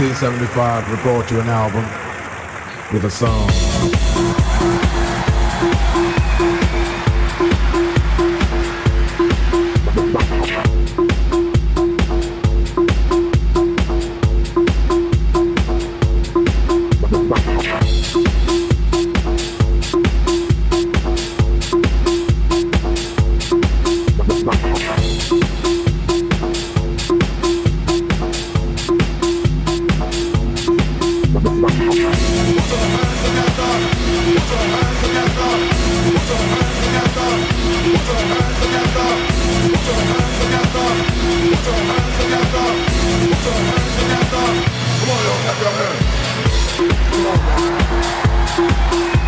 1975 record you an album with a song. Come on, y'all, clap your hands.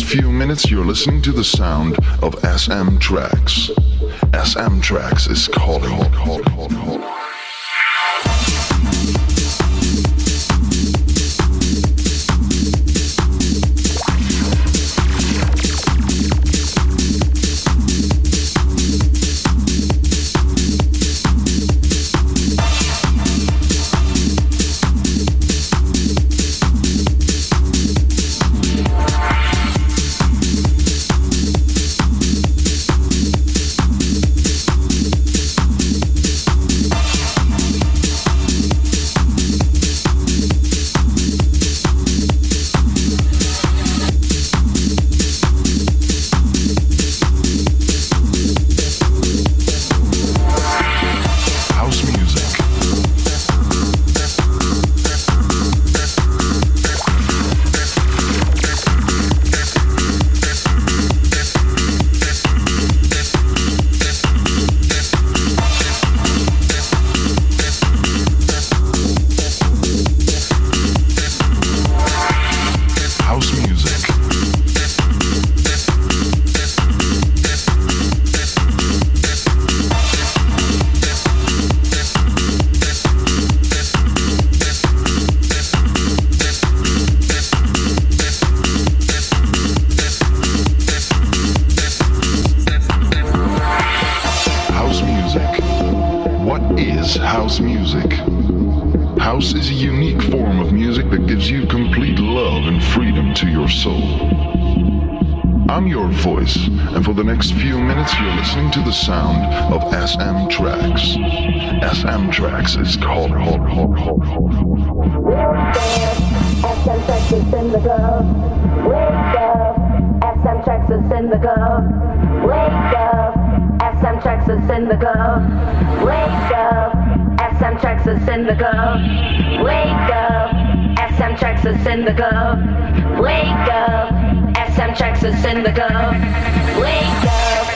Next few minutes, you're listening to the sound of SM Tracks. SM Tracks is calling. calling, calling, calling. Thank you. for the next few minutes, you're listening to the sound of SM Tracks. SM Tracks is called. Hot, hot, hot, hot, SM Tracks is in the club. Wake up. SM Tracks is in the club. Wake up. SM Tracks is in the club. Wake up. SM Tracks is in the club. Wake up. SM Tracks is in the club. Wake up. SM Tracks is in the club. Wake up,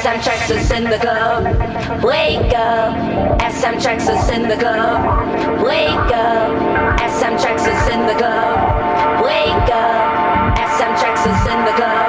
SM Tracks is in the club. Wake up, SM Tracks is in the club. Wake up, SM Tracks is in the club. Wake up, SM Tracks is in the club.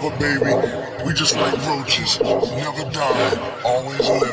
forever, baby. We just like roaches, never die. always live.